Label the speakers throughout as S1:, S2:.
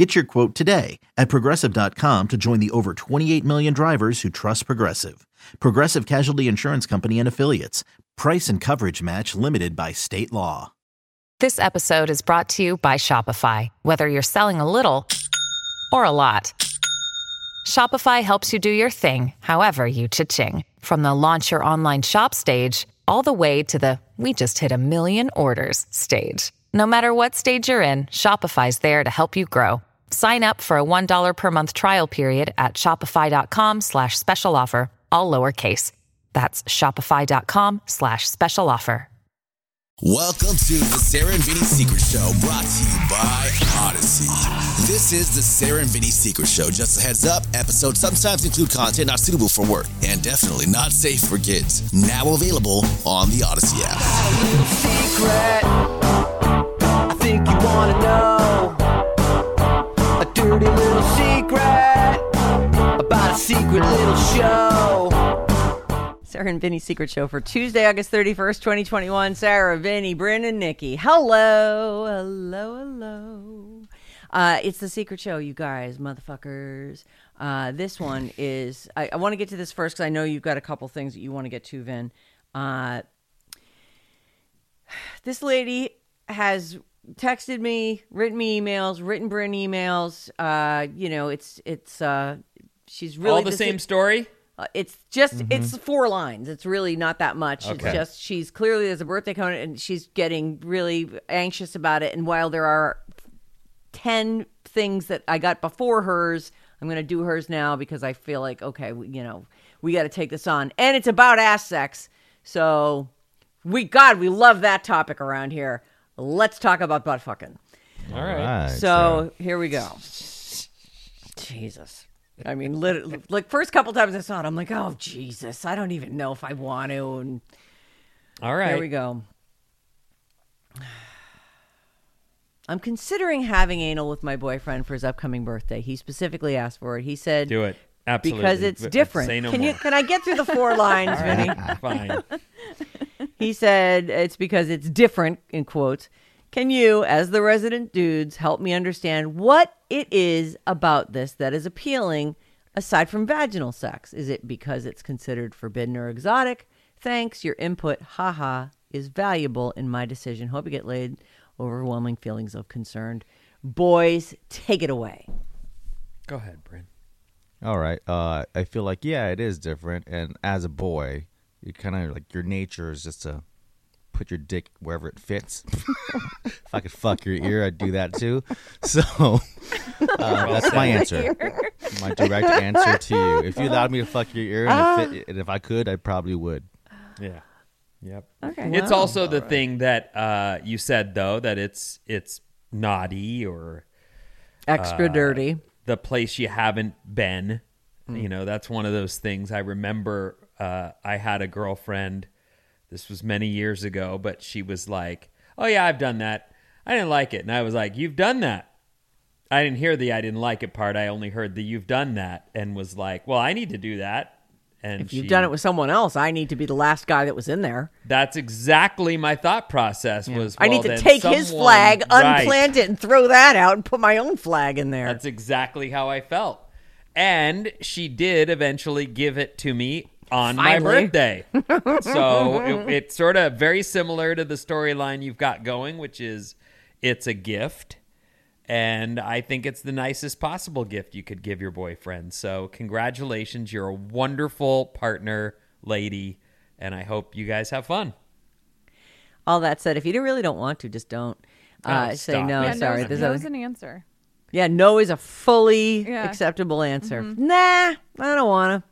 S1: Get your quote today at progressive.com to join the over 28 million drivers who trust Progressive. Progressive Casualty Insurance Company and Affiliates. Price and coverage match limited by state law.
S2: This episode is brought to you by Shopify. Whether you're selling a little or a lot, Shopify helps you do your thing, however you cha-ching. From the launch your online shop stage, all the way to the we just hit a million orders stage. No matter what stage you're in, Shopify's there to help you grow. Sign up for a $1 per month trial period at shopify.com slash special offer, all lowercase. That's shopify.com slash special offer.
S3: Welcome to the Sarah and Vinnie Secret Show, brought to you by Odyssey. This is the Sarah and Vinnie Secret Show. Just a heads up, episodes sometimes include content not suitable for work and definitely not safe for kids. Now available on the Odyssey app.
S4: secret. I think you wanna know a dirty little secret about a secret little show.
S5: Sarah and Vinnie Secret Show for Tuesday, August 31st, 2021. Sarah, Vinnie, Bryn, and Nikki. Hello, hello, hello. Uh, it's the Secret Show, you guys, motherfuckers. Uh, this one is, I, I want to get to this first because I know you've got a couple things that you want to get to, Vin. Uh, this lady has texted me, written me emails, written Bryn emails. Uh, you know, it's, it's, uh, she's really
S6: All the
S5: this-
S6: same story?
S5: uh, it's just it's four lines. It's really not that much.
S6: Okay.
S5: It's just she's clearly there's a birthday coming and she's getting really anxious about it. And while there are ten things that I got before hers, I'm going to do hers now because I feel like okay, we, you know, we got to take this on. And it's about ass sex, so we God, we love that topic around here. Let's talk about butt fucking.
S6: All right.
S5: So here we go. Jesus. I mean, literally, like first couple times I saw it, I'm like, oh Jesus, I don't even know if I want to. And
S6: All right.
S5: here we go. I'm considering having anal with my boyfriend for his upcoming birthday. He specifically asked for it. He said,
S6: Do it. Absolutely.
S5: because it's
S6: But
S5: different.
S6: Say no
S5: can
S6: more.
S5: you? Can I get through the four lines, Vinnie?
S6: Fine.
S5: He said it's because it's different, in quotes. Can you, as the resident dudes, help me understand what it is about this that is appealing aside from vaginal sex? Is it because it's considered forbidden or exotic? Thanks, your input, haha, is valuable in my decision. Hope you get laid. Overwhelming feelings of concern. Boys, take it away.
S6: Go ahead, Bryn.
S7: All right. Uh, I feel like yeah, it is different, and as a boy, you kind of like your nature is just to put your dick wherever it fits. if I could fuck your ear, I'd do that too. So uh, that's my answer. My direct answer to you. If you allowed me to fuck your ear, and if, it, and if I could, I probably would.
S6: Yeah. Yep.
S5: Okay.
S6: It's also the thing that uh, you said though that it's it's naughty or
S5: Extra dirty.
S6: The place you haven't been. You know, that's one of those things. I remember uh, I had a girlfriend. This was many years ago, but she was like, "Oh yeah, I've done that. I didn't like it," and I was like, "You've done that." I didn't hear the "I didn't like it" part. I only heard the "You've done that," and was like, "Well, I need to do that." And
S5: If you've
S6: she-
S5: done it with someone else, I need to be the last guy that was in there.
S6: That's exactly my thought process. Was
S5: I need to take his flag,
S6: Right.
S5: unplant it, and throw that out and put my own flag in there.
S6: That's exactly how I felt. And she did eventually give it to me on my birthday. so it, it's sort of very similar to the storyline you've got going, which is it's a gift. And I think it's the nicest possible gift you could give your boyfriend. So, congratulations. You're a wonderful partner, lady. And I hope you guys have fun.
S5: All that said, if you really don't want to, just don't. Uh,
S6: Oh,
S5: say no.
S6: it.
S8: yeah,
S5: sorry.
S8: no,
S5: There's
S8: no is an answer.
S5: yeah, no is a fully
S8: Yeah.
S5: acceptable answer. Nah, I don't want to.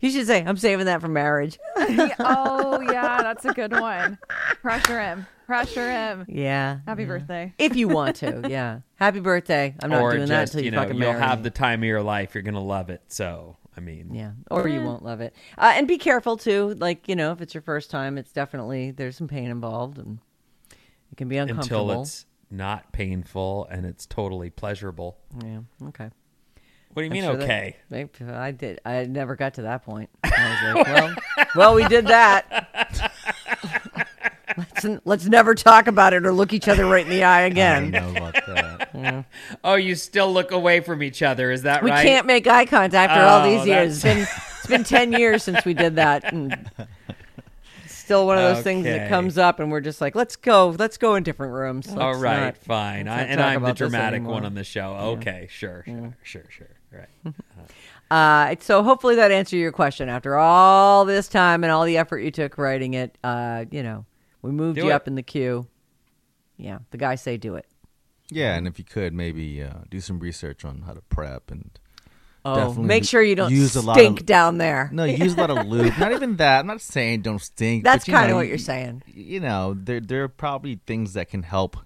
S5: You should say, I'm saving that for marriage.
S8: oh yeah, that's a good one. Pressure him. Pressure him.
S5: yeah.
S8: Happy birthday.
S5: If you want to, yeah. Happy birthday. I'm not
S6: or
S5: doing
S6: just,
S5: that until you,
S6: you know,
S5: fucking
S6: you'll have
S5: me.
S6: the time of your life. You're going to love it. So I mean,
S5: Yeah, or you won't love it. Uh, and be careful too. Like you know, if it's your first time, it's definitely there's some pain involved, and it can be uncomfortable.
S6: until it's not painful and it's totally pleasurable.
S5: yeah. Okay.
S6: What do you
S5: I'm
S6: mean?
S5: sure that-
S6: okay.
S5: maybe I did. I never got to that point. I was like, well, well, we did that. let's let's never talk about it or look each other right in the eye
S7: I
S5: again.
S7: know about that.
S6: Oh, you still look away from each other. Is that
S5: We
S6: right?
S5: We can't make eye contact after all
S6: Oh,
S5: these years. It's been it's been ten years since we did that, and still one of those things that
S6: Okay.
S5: comes up, and we're just like, let's go, let's go in different rooms.
S6: All
S5: Let's
S6: right,
S5: not-
S6: fine. I, and I'm the dramatic one on the show. Okay, sure, sure, sure, sure. Right.
S5: Uh, so hopefully that answered your question. After all this time and all the effort you took writing it, uh, you know, we moved
S6: Do
S5: you
S6: it.
S5: up in the queue. Yeah, the guys say do it.
S7: Yeah, and if you could maybe uh, do some research on how to prep and
S5: Oh,
S7: Definitely
S5: make sure you don't
S7: use a lot
S5: stink
S7: of-
S5: down there.
S7: no, use a lot of lube. Not even that. I'm not saying don't stink.
S5: That's
S7: but, you know,
S5: kind of what
S7: you-
S5: you're saying.
S7: You know, there there are probably things that can help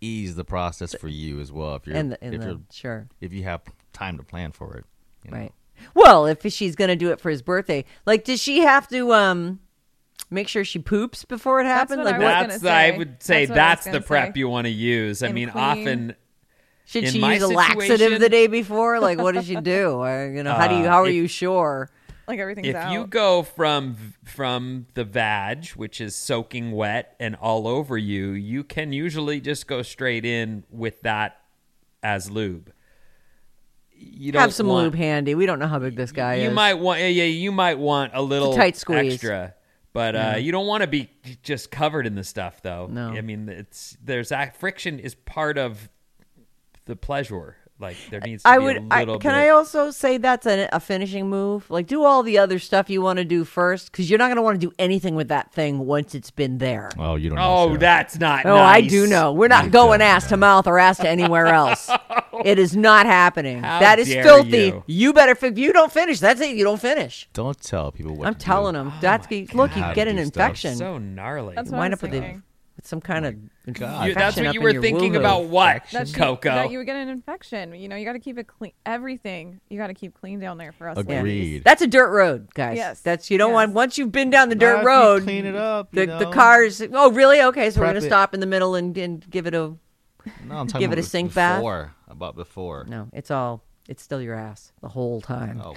S7: ease the process for you as well. If you're
S5: And the, and
S7: if
S5: the
S7: you're
S5: sure,
S7: if you have time to plan for it. you know.
S5: right. Well, if she's gonna do it for his birthday, like, does she have to um make sure she poops before it
S8: That's
S5: happens?
S8: what
S5: Like,
S8: I was
S6: That's
S8: say.
S6: I would say
S8: That's what I was
S6: that's the prep
S8: say.
S6: you want to use. I
S8: And
S6: mean,
S8: clean.
S6: often
S5: should
S6: in
S5: she
S6: my
S5: use a laxative the day before? Like, what does she do? Or, you know, how do you
S6: Uh,
S5: how are
S6: if-
S5: you sure?
S8: Like everything's
S6: if
S8: out.
S6: you go from from the vag, which is soaking wet and all over you, you can usually just go straight in with that as lube. You don't
S5: Have some
S6: want-
S5: lube handy. We don't know how big this guy
S6: you
S5: is.
S6: might want yeah, yeah you might want a little
S5: tight squeeze.
S6: extra but uh, you don't want to be just covered in the stuff though
S5: No.
S6: i mean it's there's that friction is part of the pleasure like there needs to
S5: I
S6: be
S5: would.
S6: a
S5: I,
S6: little
S5: can
S6: bit
S5: I also say that's a, a finishing move? Like, do all the other stuff you want to do first, because you're not going to want to do anything with that thing once it's been there.
S7: Oh, you don't know.
S6: oh
S7: Sarah.
S6: that's not
S5: Oh, I do know. We're not
S7: You
S5: going
S7: don't
S5: ass to mouth or ass to anywhere else. it is not happening.
S6: How
S5: that is
S6: dare
S5: filthy.
S6: you.
S5: better. If you don't finish, that's it. You don't finish.
S7: Don't tell people what
S5: I'm
S7: to do.
S5: telling them. Oh that's look. You
S7: God,
S5: get an
S7: do stuff.
S5: infection.
S6: so gnarly
S8: That's
S5: You
S8: what I
S5: wind
S8: was
S5: up with a,
S8: thinking.
S5: with some kind of oh
S7: God.
S6: You- that's what
S5: up
S6: you
S5: in
S6: were
S5: your
S6: thinking
S5: woo-hoo.
S6: about what
S8: That you,
S6: coco
S8: that you would get an infection. You know, you got to keep it clean. Everything you got to keep clean down there for us.
S7: Agreed.
S8: ladies.
S5: That's a dirt road, guys.
S8: Yes.
S5: That's you don't
S8: Yes.
S5: want once you've been down the
S7: Well,
S5: dirt
S7: if you
S5: road.
S7: clean it up,
S5: The
S7: you
S5: the
S7: know.
S5: cars. Oh, really? Okay, so we're
S7: Prep
S5: gonna
S7: it.
S5: stop in the middle and, and give it a.
S7: No, I'm talking
S5: Give it a sink bath?
S7: before, About before.
S5: No, it's all. It's still your ass the whole time.
S7: Oh,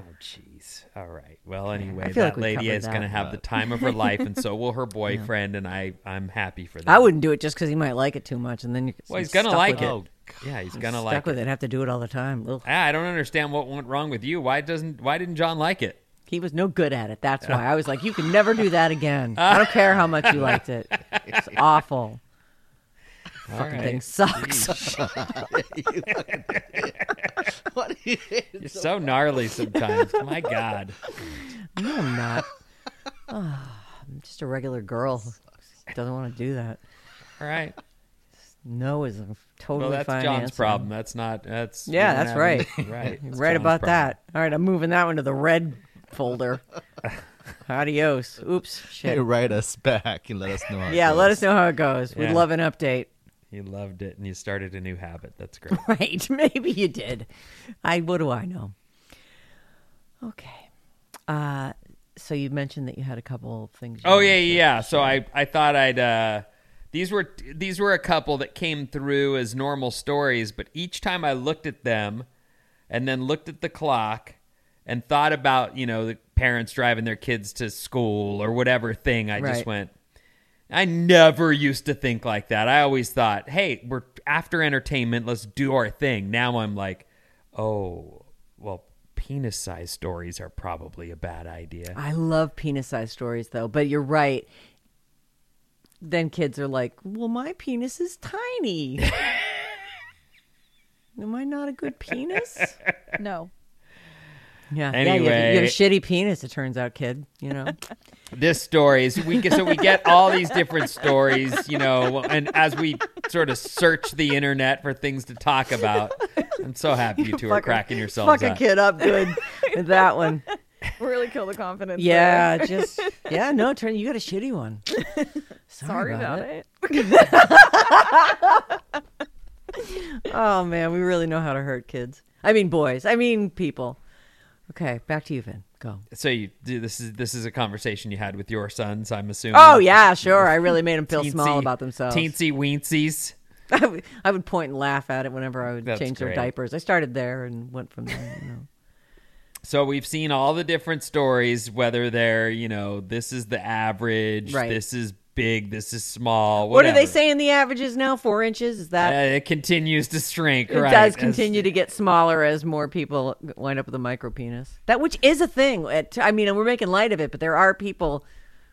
S6: oh jeez all right well anyway that
S5: like we
S6: lady is going to
S5: that.
S6: have the time of her life and so will her boyfriend and i i'm happy for that
S5: I wouldn't do it just because he might like it too much, and then you're
S6: well he's gonna like
S5: with
S6: it
S7: Oh,
S6: yeah he's gonna
S5: Stuck
S6: like Stuck
S5: with
S6: it
S5: it. Have to do it all the time. Ugh.
S6: Ah, I don't understand what went wrong with you. Why doesn't why didn't John like it?
S5: He was no good at it. That's why I was like, you can never do that again. I don't care how much you liked it. It's awful. Fucking thing sucks.
S6: You're so gnarly sometimes. My God.
S5: No, I'm not. Ah, I'm just a regular girl doesn't want to do that.
S6: All right.
S5: No is a totally
S6: Well, that's
S5: fine
S6: John's
S5: answer.
S6: problem. That's not. That's
S5: Yeah, that's
S6: have
S5: right.
S6: right.
S5: You're right
S6: John's
S5: about
S6: problem.
S5: that. All right, I'm moving that one to the red folder. Adios. Oops.
S7: hey, write us back and let us know. How it
S5: Yeah, let us know how it goes. We'd love an update.
S6: You loved it, and you started a new habit. That's great.
S5: Right. Maybe you did. I what do I know? Okay. Uh so you mentioned that you had a couple of things.
S6: Oh yeah, yeah. So I I thought I'd uh these were these were a couple that came through as normal stories, but each time I looked at them and then looked at the clock and thought about, you know, the parents driving their kids to school or whatever thing, I
S5: Right.
S6: just went I never used to think like that. I always thought, "Hey, we're after entertainment, let's do our thing." Now I'm like, "Oh, well, penis size stories are probably a bad idea."
S5: I love penis size stories though, but you're right. Then kids are like, "Well, my penis is tiny." Am I not a good penis?
S8: No.
S5: Yeah. yeah. You have, you have a shitty penis. It turns out, kid. You know.
S6: this story is we get so we get all these different stories you know and as we sort of search the internet for things to talk about i'm so happy you two are
S5: Fuck a-
S6: cracking yourselves
S5: Fuck a
S6: up
S5: kid up good with that one.
S8: Really kill the confidence.
S5: Yeah, just yeah. No, turn. You got a shitty one.
S8: Sorry about it.
S5: Oh man, we really know how to hurt kids. I mean boys. I mean people. Okay, back to you, Vin. Go.
S6: So you this is this is a conversation you had with your sons, I'm assuming.
S5: Oh yeah, sure. I really made them feel
S6: Teensy-
S5: small about themselves.
S6: Teensy weensies.
S5: I would, I would point and laugh at it whenever I would
S6: That's
S5: change their diapers. I started there and went from there. You know.
S6: So we've seen all the different stories, whether they're, you know, this is the average,
S5: Right.
S6: this is big, this is small.
S5: What are they saying the average is now? Four inches? Is that?
S6: Uh, it continues to shrink,
S5: it
S6: right?
S5: does
S6: as-
S5: continue to get smaller as more people wind up with a micro penis. That which is a thing. At- I mean, we're making light of it, but there are people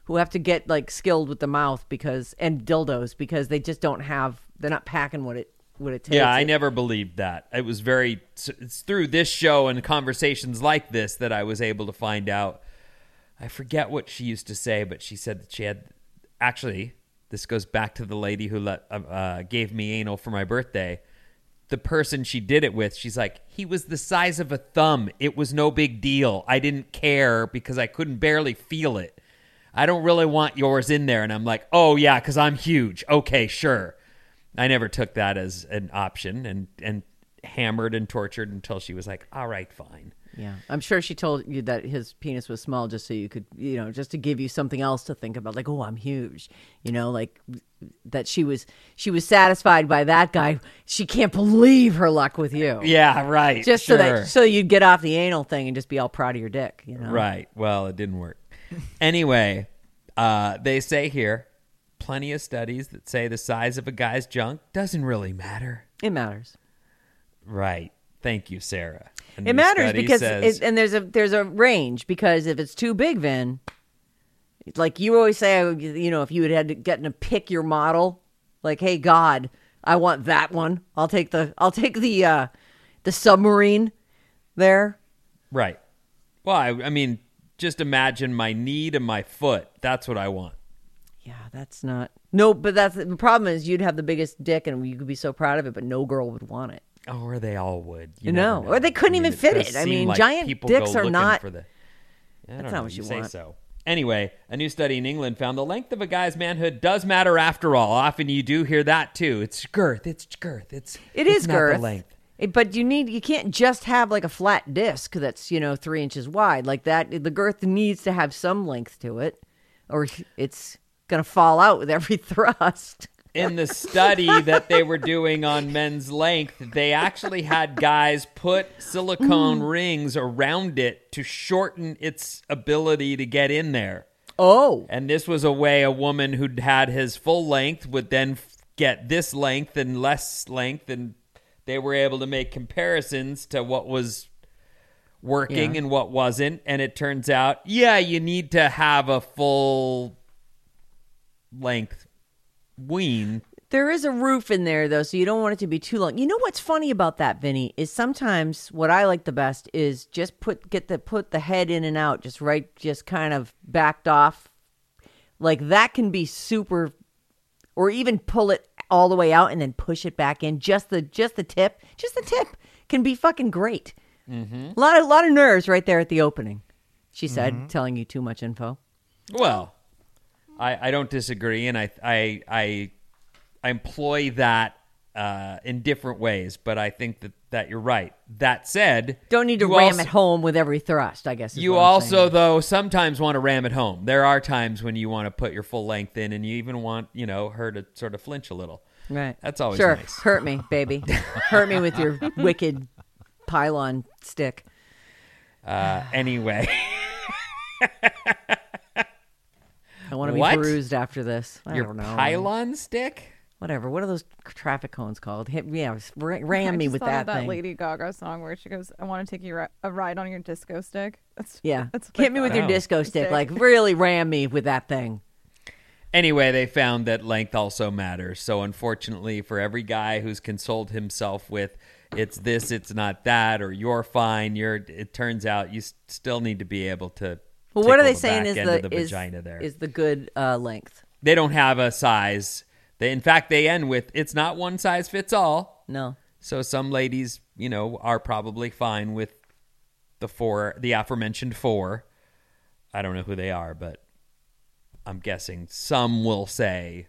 S5: who have to get like skilled with the mouth because and dildos because they just don't have. They're not packing what it what it takes.
S6: Yeah, I never believed that. It was very. It's through this show and conversations like this that I was able to find out. I forget what she used to say, but she said that she had. Actually, this goes back to the lady who let uh, uh, gave me anal for my birthday. The person she did it with, she's like, he was the size of a thumb. It was no big deal. I didn't care because I couldn't barely feel it. I don't really want yours in there. And I'm like, oh, yeah, because I'm huge. Okay, sure. I never took that as an option and, and hammered and tortured until she was like, all right, fine.
S5: Yeah, I'm sure she told you that his penis was small just so you could, you know, just to give you something else to think about. Like, oh, I'm huge, you know, like that. She was she was satisfied by that guy. She can't believe her luck with you.
S6: Yeah, right.
S5: just
S6: sure.
S5: so that so you'd get off the anal thing and just be all proud of your dick. You know,
S6: Right. Well, it didn't work. anyway, uh, they say here plenty of studies that say the size of a guy's junk doesn't really matter.
S5: It matters.
S6: Right. Thank you, Sarah. A
S5: It matters because
S6: says-
S5: it, and there's a there's a range because if it's too big, Vin, like you always say, you know, if you had had to get to pick your model, like, hey God, I want that one. I'll take the I'll take the uh the submarine there.
S6: right. Well, I, I mean, just imagine my knee to my foot. That's what I want.
S5: Yeah, that's not no, but that's the problem is you'd have the biggest dick and you could be so proud of it, but no girl would want it.
S6: Oh, or they all would.
S5: You
S6: never
S5: know, or they couldn't
S6: I mean,
S5: even fit it. I mean,
S6: like
S5: giant dicks are not-
S6: For the, I
S5: That's
S6: don't know,
S5: what you
S6: say
S5: want.
S6: so. Anyway, a new study in England found the length of a guy's manhood does matter after all. Often you do hear that too. It's girth. It's girth. It's
S5: It
S6: it's
S5: is
S6: not the
S5: girth.
S6: length.
S5: It- but you need you can't just have like a flat disc that's you know three inches wide like that. The girth needs to have some length to it, or it's gonna fall out with every thrust.
S6: In the study that they were doing on men's length, they actually had guys put silicone
S5: Mm.
S6: rings around it to shorten its ability to get in there.
S5: Oh,
S6: And this was a way a woman who'd had his full length would then f- get this length and less length, and they were able to make comparisons to what was working
S5: Yeah.
S6: and what wasn't. And it turns out, yeah, you need to have a full length ween
S5: there is a roof in there though, so you don't want it to be too long. You know what's funny about that, Vinnie, is sometimes what I like the best is just put get the put the head in and out, just right, just kind of backed off. Like that can be super, or even pull it all the way out and then push it back in. Just the just the tip, just the tip can be fucking great. A lot of lot of nerves right there at the opening. She said, mm-hmm. telling you too much info.
S6: Well, I, I don't disagree, and I I I, I employ that uh, in different ways, but I think that, that you're right. That said,
S5: Don't need to ram
S6: also-
S5: it home with every thrust. I guess is
S6: You also,
S5: saying.
S6: though, sometimes want to ram it home. There are times when you want to put your full length in, and you even want you know her to sort of flinch a little.
S5: Right.
S6: That's always
S5: sure.
S6: nice.
S5: Hurt me, baby. Hurt me with your wicked pylon stick.
S6: Uh, anyway,
S5: I want to be
S6: What?
S5: bruised after this. I
S6: your
S5: don't know.
S6: pylon stick.
S5: Whatever. What are those traffic cones called? Hit, yeah, ra- ram
S8: I
S5: me
S8: just
S5: with
S8: thought
S5: that
S8: of that
S5: thing.
S8: Lady Gaga song where she goes, "I want to take you ri- a ride on your disco stick." That's
S5: Yeah.
S8: That's what I
S5: Hit me with
S8: thought
S5: your disco stick.
S8: Stick.
S5: Like really ram me with that thing.
S6: Anyway, they found that length also matters. So, unfortunately, for every guy who's consoled himself with it's this, it's not that, or you're fine, you're. It turns out you s- still need to be able to.
S5: Well, what are they saying is the,
S6: the
S5: is,
S6: vagina there?
S5: is the good uh, length?
S6: they don't have a size. They, in fact, they end with it's not one size fits all.
S5: No.
S6: So some ladies, you know, are probably fine with the four, the aforementioned four. I don't know who they are, but I'm guessing some will say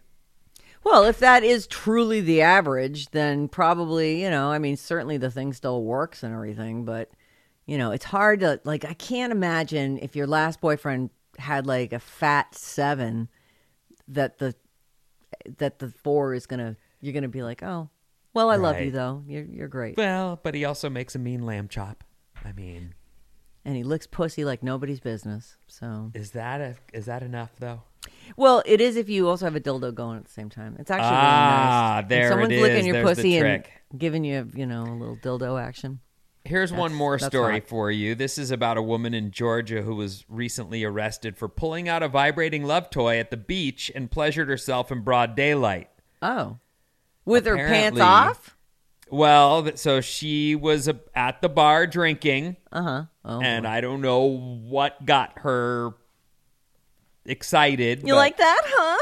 S5: Well, if that is truly the average, then probably, you know, I mean, certainly the thing still works and everything, but you know, it's hard to like. I can't imagine if your last boyfriend had like a fat seven, that the that the four is gonna you're gonna be like, oh, well, I love you though. You're you're great.
S6: Well, but he also makes a mean lamb chop. I mean,
S5: and he licks pussy like nobody's business. So,
S6: is that a, is that enough though?
S5: well, it is if you also have a dildo going at the same time. It's actually
S6: Ah,
S5: really nice. When
S6: there it
S5: someone's
S6: is.
S5: licking your
S6: There's
S5: pussy and giving you, you know, a little dildo action.
S6: Here's one more story
S5: hot.
S6: for you. This is about a woman in Georgia who was recently arrested for pulling out a vibrating love toy at the beach and pleasured herself in broad daylight.
S5: Oh, with her pants off.
S6: Well, so she was at the bar drinking,
S5: Uh huh. Oh,
S6: and I don't know what got her excited.
S5: you like that, huh?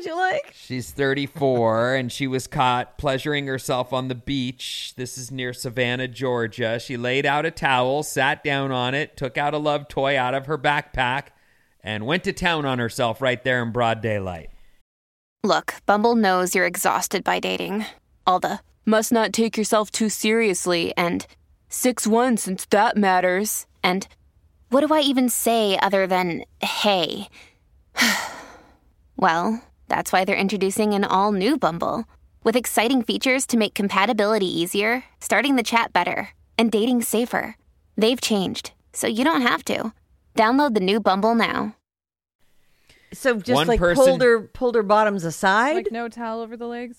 S5: Yeah, is that what you like?
S6: She's 34 and she was caught pleasuring herself on the beach. This is near Savannah, Georgia. She laid out a towel, sat down on it, took out a love toy out of her backpack, and went to town on herself right there in broad daylight.
S9: Look, Bumble knows you're exhausted by dating. All the must not take yourself too seriously and 6 1 since that matters. And what do I even say other than hey? well, that's why they're introducing an all new Bumble with exciting features to make compatibility easier, starting the chat better, and dating safer. They've changed, so you don't have to. Download the new Bumble now.
S5: So just
S6: One
S5: like
S6: person-
S5: pulled her pulled her bottoms aside.
S8: Like no towel over the legs.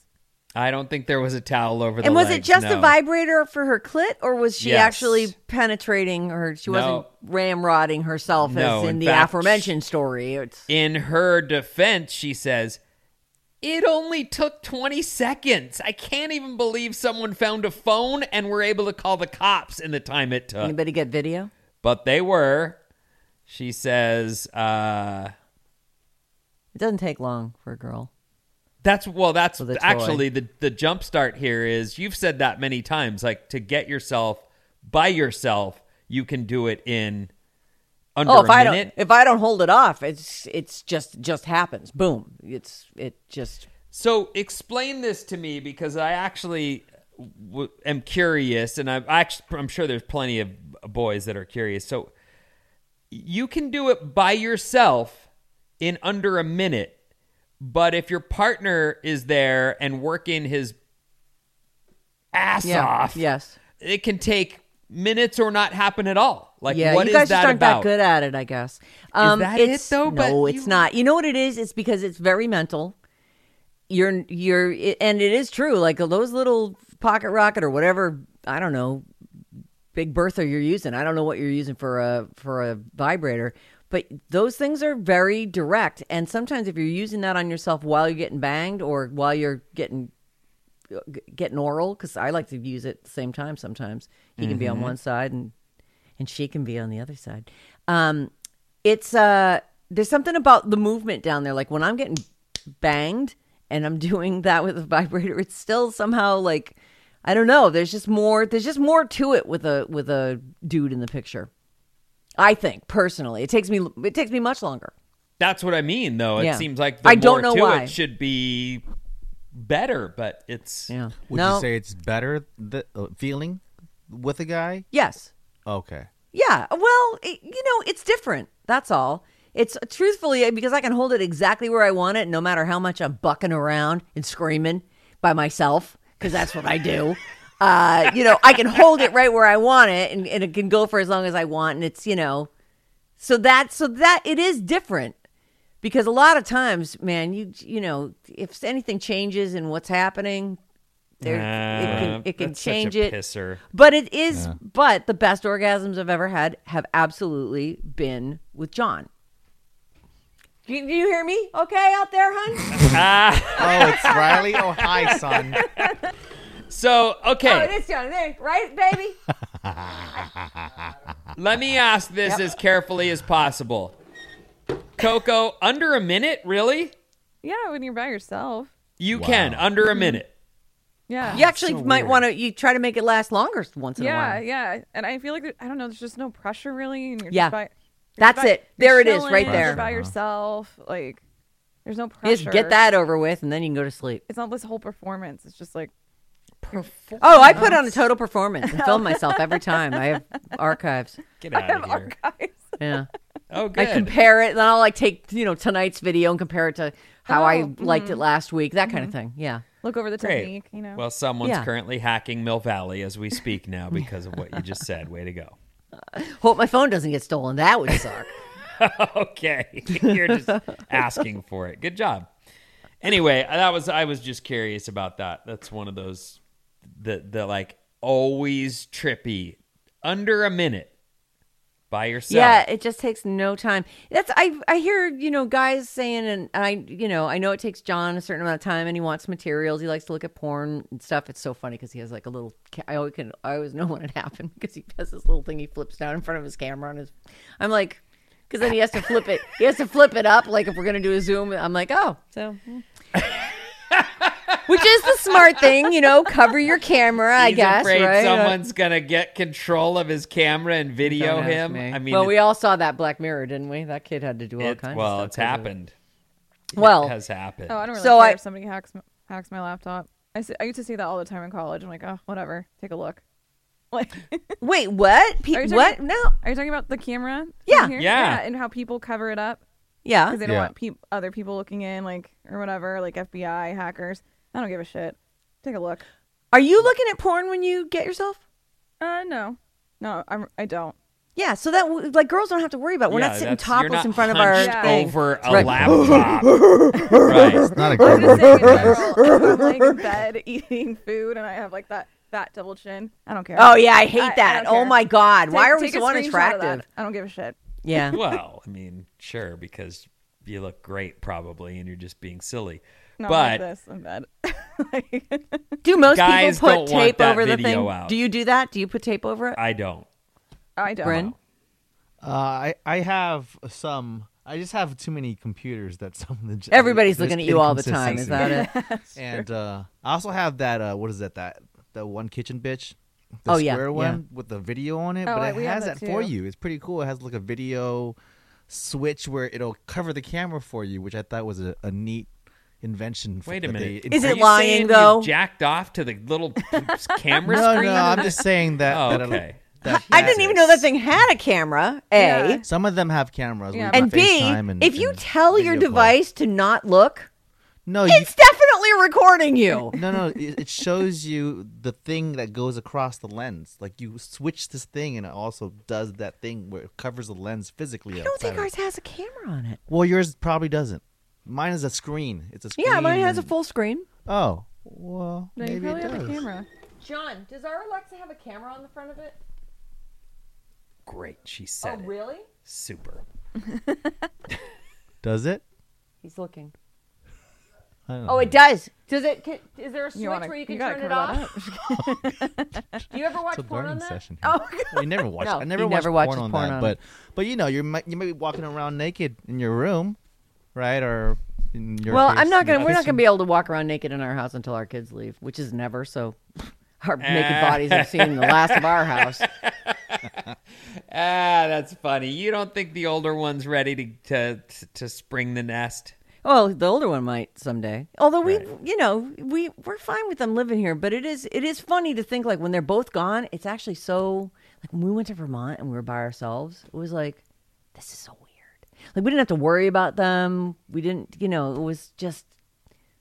S6: I don't think there was a towel over the
S5: and was it
S6: legs,
S5: just a vibrator for her clit, or was she
S6: Yes.
S5: actually penetrating her? She wasn't ramrodding herself
S6: No,
S5: as in,
S6: in
S5: the
S6: fact,
S5: aforementioned story. It's
S6: In her defense, she says, It only took 20 seconds. I can't even believe someone found a phone and were able to call the cops in the time it took.
S5: anybody get video?
S6: but they were. She says, uh,
S5: It doesn't take long for a girl.
S6: That's well, that's
S5: toy.
S6: actually the, the jump start here is you've said that many times. Like to get yourself by yourself, you can do it in under
S5: Oh, if I
S6: minute.
S5: don't if I don't hold it off, it's it's just just happens. Boom. It's it just
S6: So explain this to me because I actually w- am curious, and I'm actually I'm sure there's plenty of boys that are curious. So you can do it by yourself in under a minute, but if your partner is there and working his ass
S5: yeah.
S6: off,
S5: Yes.
S6: it can take minutes or not happen at all. Like
S5: yeah,
S6: what
S5: you
S6: is
S5: guys
S6: that
S5: just aren't
S6: about?
S5: that good at it, I guess. Um,
S6: that it,
S5: it's,
S6: though? But
S5: No,
S6: you-
S5: it's not. You know what it is? It's because it's very mental. You're you're, it, and it is true. Like those little pocket rocket or whatever. I don't know, Big Bertha you're using. I don't know what you're using for a for a vibrator. But those things are very direct, and sometimes if you're using that on yourself while you're getting banged or while you're getting getting oral, because I like to use it at the same time. Sometimes he can be on one side and and she can be on the other side. Um, it's uh, there's something about the movement down there. Like when I'm getting banged and I'm doing that with a vibrator, it's still somehow like I don't know. There's just more. There's just more to it with a with a dude in the picture. I think personally, it takes me it takes me much longer.
S6: That's what I mean, though. It
S5: Yeah.
S6: seems like the
S5: I don't
S6: more
S5: know
S6: to
S5: why.
S6: it should be better, but it's
S5: Yeah.
S7: Would
S5: no.
S7: you say it's better the uh, feeling with a guy?
S5: yes.
S7: Okay.
S5: Yeah. Well, it, you know, it's different. That's all. It's truthfully because I can hold it exactly where I want it, no matter how much I'm bucking around and screaming by myself, because that's what I do. Uh, you know, I can hold it right where I want it, and, and it can go for as long as I want, and it's you know, so that so that it is different because a lot of times, man, you you know, if anything changes in what's happening, there it can it can
S6: that's such a
S5: change it.
S6: pisser.
S5: But it is, but the best orgasms I've ever had have absolutely been with John. Do you, you hear me? Okay, out there, hun.
S7: Oh, it's Riley. Oh, hi, son.
S6: So, okay.
S5: Oh,
S6: okay,
S5: it is John. There, right, baby.
S6: let me ask this as carefully as possible. Coco, under a minute, really?
S8: Yeah, when you're by yourself.
S6: You can under a minute.
S8: Yeah.
S5: You actually might want to. You try to make it last longer once in a
S8: Yeah,
S5: while.
S8: yeah. Yeah. And I feel like there, I don't know. There's just no pressure really, and you're
S5: Yeah.
S8: just by. you're
S5: That's
S8: by-
S5: it. There it is,
S8: chilling,
S5: right there.
S8: You're by uh-huh. yourself. Like, there's no pressure.
S5: Just get that over with, and then you can go to sleep.
S8: It's not this whole performance. It's just like
S5: Oh, I put on a total performance and film myself every time. I have archives.
S6: Get out of here.
S8: Archives.
S5: Yeah.
S6: Oh, good.
S5: I compare it, and then I'll like take you know tonight's video and compare it to how I
S8: Oh,
S5: liked it mm-hmm. last week. That kind of mm-hmm. thing. Yeah.
S8: Look over the
S6: Great.
S8: technique, you know.
S6: Well, someone's
S5: Yeah.
S6: currently hacking Mill Valley as we speak now because of what you just said. Way to go.
S5: Hope my phone doesn't get stolen. That would suck.
S6: okay. You're just asking for it. Good job. Anyway, that was I was just curious about that. That's one of those the the like always trippy under a minute by yourself.
S5: Yeah, it just takes no time. That's I I hear you know guys saying, and I you know I know it takes John a certain amount of time, and he wants materials. He likes to look at porn and stuff. It's so funny because he has like a little. I always can I always know when it happened because he has this little thing he flips down in front of his camera on his. I'm like, because then he has to flip it. He has to flip it up like if we're gonna do a zoom. I'm like, oh, so. Hmm. Which is the smart thing, you know. Cover your camera, I guess.
S6: afraid
S5: right?
S6: someone's gonna get control of his camera and video him.
S5: me.
S6: I mean,
S5: well,
S6: it-
S5: we all saw that Black Mirror, didn't we? That kid had to do all
S6: it-
S5: kinds.
S6: well,
S5: of
S6: it's
S5: stuff 'cause of it.
S6: happened.
S5: Well-
S6: it has happened.
S8: Oh, I don't really
S5: So
S8: care
S5: I-
S8: if somebody hacks hacks my laptop. I, see, I used to see that all the time in college. I'm like, oh, whatever. Take a look. Like,
S5: Wait, what? Pe-
S8: Are you
S5: what?
S8: talking-
S5: No.
S8: are you talking about the camera?
S5: Yeah.
S8: in here?
S6: Yeah.
S8: and how people cover it up
S5: Yeah.
S8: because they don't
S7: Yeah.
S8: want peop other people looking in, like or whatever, like FBI hackers. I don't give a shit. Take a look.
S5: Are you looking at porn when you get yourself?
S8: Uh, no, no, I'm. I don't.
S5: Yeah. So that w- like girls don't have to worry about. We're
S6: Yeah,
S5: not sitting
S6: that's- you're
S5: topless
S6: not
S5: in front of our
S6: hunched
S5: thing.
S6: over a
S5: Right.
S6: laptop. right.
S7: It's not a
S8: I
S7: good
S8: was just saying in
S7: one.
S8: general, if I'm like in bed eating food and I have like that fat double chin. I don't care.
S5: Oh yeah, I hate
S8: I- I
S5: that.
S8: don't
S5: oh
S8: care.
S5: my god, why
S8: Take-
S5: are we
S8: take a
S5: so
S8: screenshot of that.
S5: unattractive?
S8: I don't give a shit.
S5: Yeah.
S6: Well, I mean, sure, because you look great probably, and you're just being silly.
S8: No,
S6: but
S8: like this in bed. like,
S5: Do most
S6: Guys
S5: people put
S6: don't want
S5: tape
S6: that
S5: over the
S6: video
S5: thing?
S6: out.
S5: Do you do that? Do you put tape over it?
S6: I don't.
S8: I don't.
S5: Bryn?
S7: Uh, I I have some. I just have too many computers that some of the.
S5: Everybody's
S7: there's
S5: looking at you all the time. Is that it?
S7: And uh, I also have that. Uh, what is that? That that one kitchen bitch. The
S5: Oh, yeah,
S7: square
S5: yeah.
S7: one with the video on it,
S8: Oh,
S7: but it
S8: we
S7: has
S8: that
S7: that for you. It's pretty cool. It has like a video switch where it'll cover the camera for you, which I thought was a, a neat invention. f-
S6: Wait a
S7: that they
S6: minute.
S5: Is it lying, though?
S6: jacked off to the little camera
S7: No,
S6: screen?
S7: no, I'm just saying that.
S6: Oh,
S7: that
S6: okay.
S7: that-
S5: I didn't even know that thing had a camera. A.
S8: Yeah.
S7: Some of them have cameras.
S8: Yeah.
S5: And B,
S7: and,
S5: if you
S7: and
S5: tell your
S7: video call.
S5: device to not look,
S7: no, you,
S5: it's definitely recording you.
S7: no, no, it, it shows you the thing that goes across the lens. Like you switch this thing, and it also does that thing where it covers the lens physically.
S5: I don't think ours has a camera on it.
S7: Well, yours probably doesn't. Mine is a screen. It's a screen.
S5: Yeah, mine has a full screen.
S7: Oh, well,
S8: No, you
S7: maybe
S8: probably
S7: it
S8: have
S7: does.
S8: a camera.
S5: John, does our Alexa have a camera on the front of it?
S6: Great. She said oh, it.
S5: Oh, really?
S6: Super.
S7: Does it?
S5: He's looking.
S7: I don't
S5: Oh, it does. Does it? Can, is there a switch
S8: You wanna,
S5: where you can
S8: gotta
S5: turn it off? Do you ever watch
S7: It's a
S5: porn on
S7: learning
S5: that?
S7: session.
S8: Oh,
S7: Well, you never watch.
S5: No,
S7: I never
S5: he
S7: watched
S5: never
S7: porn
S5: watches
S7: on
S5: porn
S7: that.
S5: on
S7: but but you know, you might you might be walking around naked in your room, right? Or in your
S5: Well,
S7: case,
S5: I'm not gonna. We're not gonna be able to walk around naked in our house until our kids leave, which is never. So, our naked bodies have seen the last of our house.
S6: Ah, that's funny. You don't think the older one's ready to to to spring the nest?
S5: Well, the older one might someday. Although we,
S6: Right.
S5: you know, we we're fine with them living here. But it is it is funny to think like when they're both gone, it's actually so like when we went to Vermont and we were by ourselves, it was like this is so weird. Like we didn't have to worry about them. We didn't, you know, it was just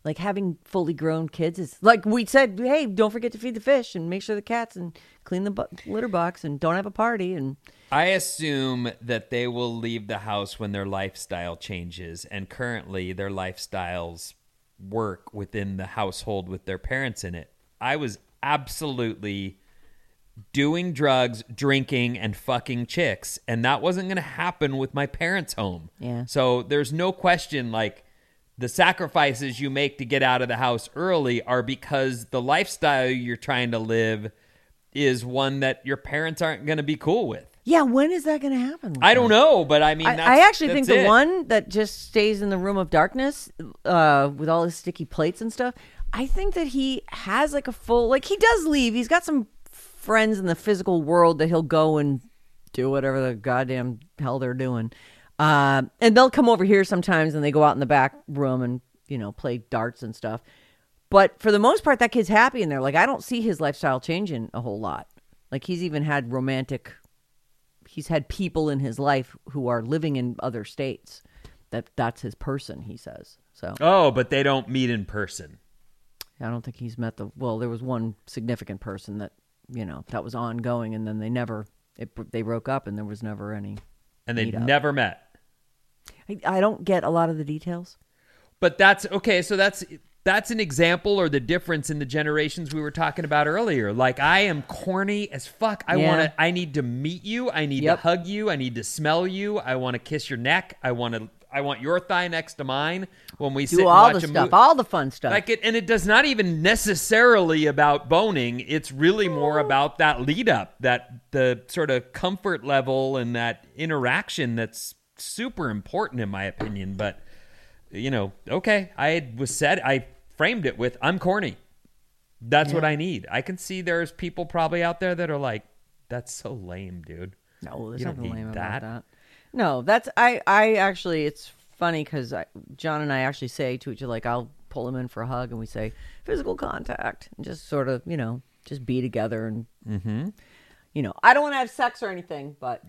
S5: like having fully grown kids is like we said, hey, don't forget to feed the fish and make sure the cats and clean the bu- litter box and don't have a party and
S6: I assume that they will leave the house when their lifestyle changes, and currently their lifestyles work within the household with their parents in it. I was absolutely doing drugs, drinking, and fucking chicks, and that wasn't going to happen with my parents' home.
S5: Yeah.
S6: So there's no question, like, the sacrifices you make to get out of the house early are because the lifestyle you're trying to live is one that your parents aren't going to be cool with.
S5: Yeah, when is that going to happen?
S6: I don't know, but I mean,
S5: I, I actually think the
S6: it.
S5: one that just stays in the room of darkness uh, with all his sticky plates and stuff. I think that he has like a full like he does leave. He's got some friends in the physical world that he'll go and do whatever the goddamn hell they're doing. Uh, and they'll come over here sometimes and they go out in the back room and you know play darts and stuff. But for the most part, that kid's happy in there. Like I don't see his lifestyle changing a whole lot. Like he's even had romantic. He's had people in his life who are living in other states. That that's his person. He says so.
S6: Oh, but they don't meet in person.
S5: I don't think he's met the. Well, there was one significant person that you know that was ongoing, and then they never. It, they broke up, and there was never any.
S6: And they never met.
S5: I, I don't get a lot of the details.
S6: But that's okay. So that's that's an example or the difference in the generations we were talking about earlier. Like I am corny as fuck. I
S5: Yeah.
S6: want to. I need to meet you. I need
S5: Yep.
S6: to hug you. I need to smell you. I want to kiss your neck. I want to. I want your thigh next to mine when we sit
S5: Do
S6: and
S5: all
S6: watch
S5: the stuff, all the fun stuff.
S6: Like it, and it does not even necessarily about boning. It's really more about that lead up, that the sort of comfort level and that interaction that's super important in my opinion. But you know, okay, I was said I framed it with I'm corny. That's what I need. I can see there's people probably out there that are like, that's so lame, dude.
S5: No, there's nothing lame
S6: that.
S5: about that. No, that's I. I actually, it's funny because John and I actually say to each other, like, I'll pull him in for a hug, and we say physical contact, and just sort of, you know, just be together, and
S6: Mm-hmm.
S5: You know, I don't want to have sex or anything, but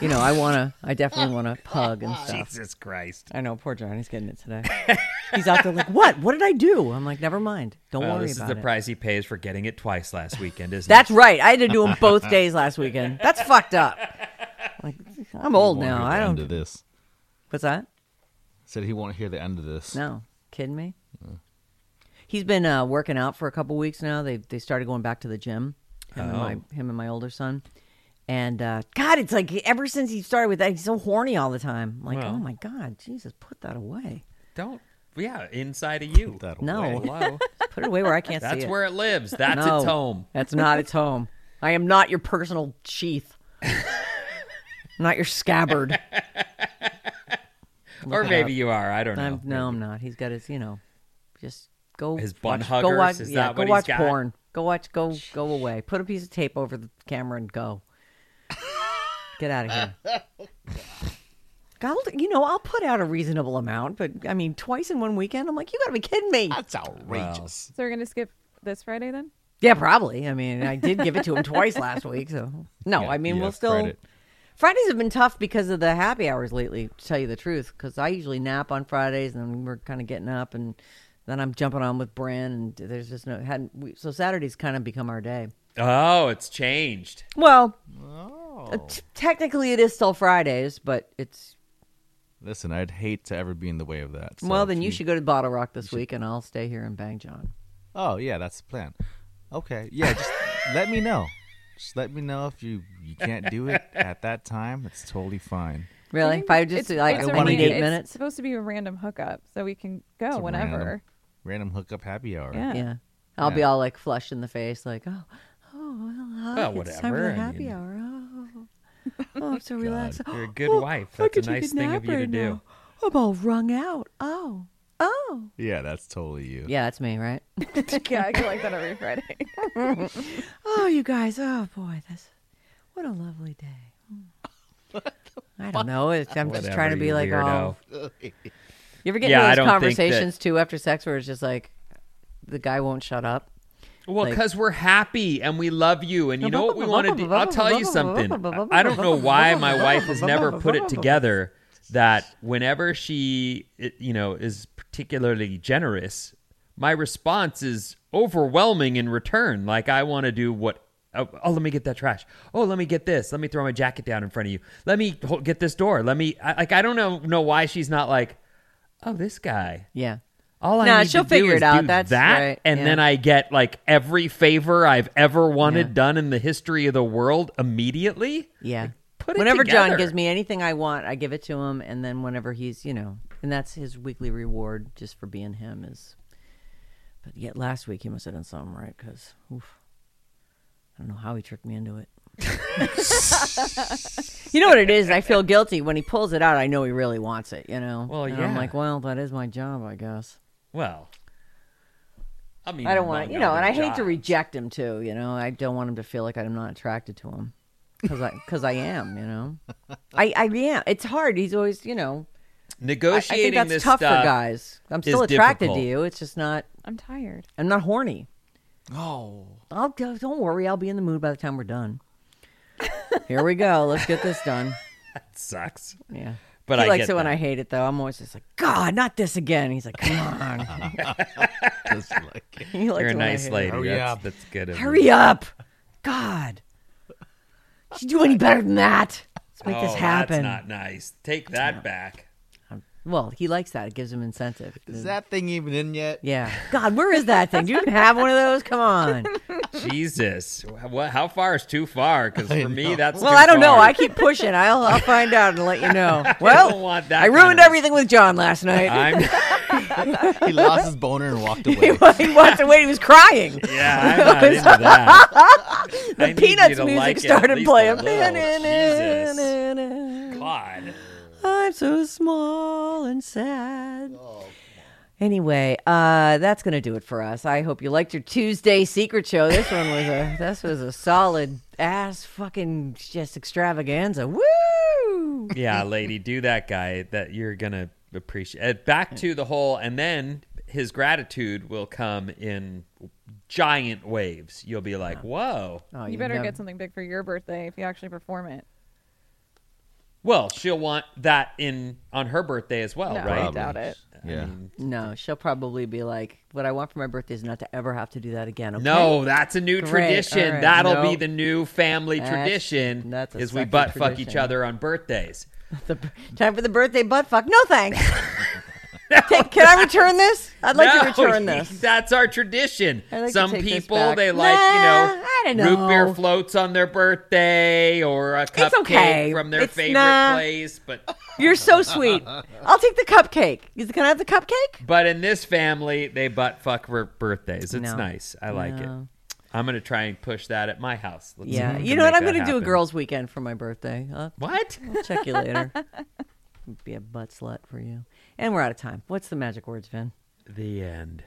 S5: you know, I want to. I definitely want to hug and stuff.
S6: Jesus Christ.
S5: I know, poor Johnny's getting it today. He's out there like, what? What did I do? I'm like, never mind. Don't
S6: Well,
S5: worry
S6: this is
S5: about
S6: the
S5: it.
S6: price he pays for getting it twice last weekend, isn't it?
S5: That's
S6: it?
S5: right. I had to do them both days last weekend. That's fucked up. Like, I'm old
S7: Won't hear
S5: now.
S7: the
S5: I
S7: end
S5: don't.
S7: of this.
S5: What's that?
S7: Said he won't hear the end of this.
S5: No, kidding me. He's been uh, working out for a couple weeks now. They they started going back to the gym. Him and my
S6: Oh.
S5: him and my older son. And uh, God, it's like ever since he started with that, he's so horny all the time. I'm like,
S6: Well.
S5: oh my God, Jesus, put that away.
S6: Don't. Yeah, inside of you.
S7: That
S5: No,
S7: away.
S6: Hello.
S5: put it away where I can't see it.
S6: That's where it lives. That's
S5: No,
S6: its home.
S5: That's not its home. I am not your personal sheath. Not your scabbard.
S6: or maybe
S5: up.
S6: you are. I don't know.
S5: I'm, no, I'm not. He's got his, you know, just go.
S6: His bun
S5: watch,
S6: huggers?
S5: Go watch,
S6: Is
S5: yeah,
S6: that
S5: go
S6: what he's
S5: watch
S6: got?
S5: porn. Go watch. Go go away. Put a piece of tape over the camera and go. Get out of here. God, you know, I'll put out a reasonable amount, but I mean, twice in one weekend. I'm like, you got to be kidding me.
S7: That's outrageous.
S8: So we're gonna skip this Friday then?
S5: Yeah, probably. I mean, I did give it to him twice last week, so no.
S7: Yeah,
S5: I mean,
S7: yeah,
S5: we'll still.
S7: credit.
S5: Fridays have been tough because of the happy hours lately. To tell you the truth, because I usually nap on Fridays, and then we're kind of getting up, and then I'm jumping on with Bran, and there's just no hadn't. We, so Saturdays kind of become our day.
S6: Oh, it's changed.
S5: Well,
S7: Oh.
S5: uh, t- technically it is still Fridays, but it's
S7: Listen, I'd hate to ever be in the way of that. so
S5: well. Then you should go to BottleRock this week, and I'll stay here and bang John.
S7: Oh yeah, that's the plan. Okay, yeah, just let me know. Just let me know if you you can't do it at that time. It's totally fine.
S5: Really?
S8: think
S5: If I just
S8: it's-
S5: like
S8: it's a
S5: I need
S8: ran-
S5: eight
S8: it's
S5: minutes.
S8: supposed to be a random hookup, so we can go
S7: It's
S8: whenever.
S7: Random, random hookup happy hour.
S8: Yeah.
S5: Yeah. I'll be all like flushed in the face, like, oh, oh, well, hi,
S6: Well,
S5: it's time for
S6: whatever,
S5: the
S6: I
S5: happy
S6: mean-
S5: hour. Oh, oh, I'm so relaxed.
S6: You're a good
S5: Oh,
S6: oh
S5: wife.
S6: That's a nice thing
S5: nap
S6: of you to do.
S5: now. I'm all wrung out. Oh, oh.
S7: Yeah, that's totally you.
S5: Yeah, that's me, right?
S8: yeah, I get like that every Friday.
S5: oh, you guys. Oh boy, this what a lovely day. I don't know. It's, I'm just trying to be like,
S6: weirdo.
S5: oh. You ever get
S6: Yeah,
S5: into those
S6: don't that-
S5: conversations too after sex where it's just like the guy won't shut up?
S6: Well,
S5: Like-
S6: because we're happy and we love you, and you know what we want to do. I'll tell you something. I don't know why my wife has never put it together that whenever she, you know, is particularly generous, my response is overwhelming in return. Like I want to do what. Oh, oh, let me get that trash. Oh, let me get this. Let me throw my jacket down in front of you. Let me get this door. Let me. I, like I don't know know why she's not like, oh, this guy.
S5: Yeah.
S6: All I
S5: Nah,
S6: need
S5: she'll
S6: to do
S5: figure
S6: is
S5: it out.
S6: do
S5: That's
S6: that,
S5: right,
S6: and
S5: yeah.
S6: then I get like every favor I've ever wanted
S5: Yeah.
S6: done in the history of the world immediately.
S5: Yeah.
S6: put it
S5: whenever John
S6: together.
S5: gives me anything I want, I give it to him, and then whenever he's, you know, and that's his weekly reward just for being him is. But yet last week he must have done something right because, I don't know how he tricked me into it. you know what it is? I feel guilty when he pulls it out. I know he really wants it. You know.
S6: Well,
S5: And
S6: yeah.
S5: I'm like, well, that is my job, I guess.
S6: Well, I mean,
S5: I don't want
S6: among
S5: you know, and
S6: other
S5: I hate to reject him too. You know, I don't want him to feel like I'm not attracted to him because I because I am. You know, I I am. It's hard. He's always you know. I, I
S6: negotiating
S5: think that's
S6: this
S5: tough
S6: stuff.
S5: for guys. I'm still
S6: is
S5: attracted to you. It's just not.
S8: I'm tired.
S5: I'm not horny.
S7: Oh.
S5: I'll go. Don't worry. I'll be in the mood by the time we're done. Here we go. Let's get this done.
S6: That sucks.
S5: Yeah.
S6: But
S5: he
S6: I
S5: likes
S6: get
S5: it when
S6: that.
S5: I hate it though. I'm always just like, God, not this again. He's like, Come on.
S7: Just like it.
S5: he likes
S6: You're a
S5: it when I
S6: nice lady.
S7: Hurry
S6: that's,
S7: up.
S6: that's good. of you.
S5: Hurry up. God. Did you do any better than that? Let's make
S6: oh,
S5: this happen.
S6: That's not nice. Take that back.
S5: Well, he likes that. It gives him incentive.
S7: Is that thing even in yet?
S5: Yeah. God, where is that thing? Do you even have one of those? Come on.
S6: Jesus, what? How far is too far? Because for me, that's
S5: Well,
S6: too
S5: I don't know. I keep pushing. I'll I'll find out and let you know. Well,
S6: don't want that
S5: I ruined
S6: of-
S5: everything with John last night.
S7: He lost his boner and walked away.
S5: he walked away. He was crying.
S6: Yeah, I'm not into that.
S5: The
S6: I
S5: Peanuts music
S6: like
S5: started playing.
S6: God.
S5: I'm so small and sad. Anyway, uh, that's gonna do it for us. I hope you liked your Tuesday secret show. This one was a this was a solid ass fucking just extravaganza. Woo!
S6: Yeah, lady, do that guy that you're gonna appreciate. Uh, Back to the whole, and then his gratitude will come in giant waves. You'll be like, "Whoa!"
S5: Oh,
S8: You better
S5: never-
S8: get something big for your birthday if you actually perform it.
S6: Well, she'll want that in on her birthday as well,
S8: No,
S6: right?
S8: I doubt it.
S7: Yeah.
S5: No, she'll probably be like, "What I want for my birthday is not to ever have to do that again." Okay?
S6: No, that's a new
S5: Great,
S6: tradition.
S5: all right.
S6: That'll be
S5: Nope.
S6: the new family
S5: That's-
S6: tradition.
S5: that's a
S6: is we
S5: sexy
S6: butt fuck each
S5: tradition.
S6: other on birthdays.
S5: The, time for the birthday butt fuck. No thanks. Take- can I return this? I'd like
S6: No,
S5: to return this.
S6: That's our tradition.
S5: Like
S6: Some people they like,
S5: Nah,
S6: you know,
S5: I don't
S6: root beer floats on their birthday or a cupcake
S5: okay.
S6: from their
S5: It's
S6: favorite
S5: nah.
S6: place. But
S5: You're so sweet. I'll take the cupcake. Is- Can I have the cupcake?
S6: but in this family, they butt fuck for birthdays. It's
S5: No.
S6: nice. I like it. I'm gonna try and push that at my house. Let's
S5: Yeah. You know what? I'm going to do a girls' weekend for my birthday. I'll,
S6: What?
S5: I'll check you later. Be a butt slut for you. And we're out of time. What's the magic words, Vin?
S6: The end.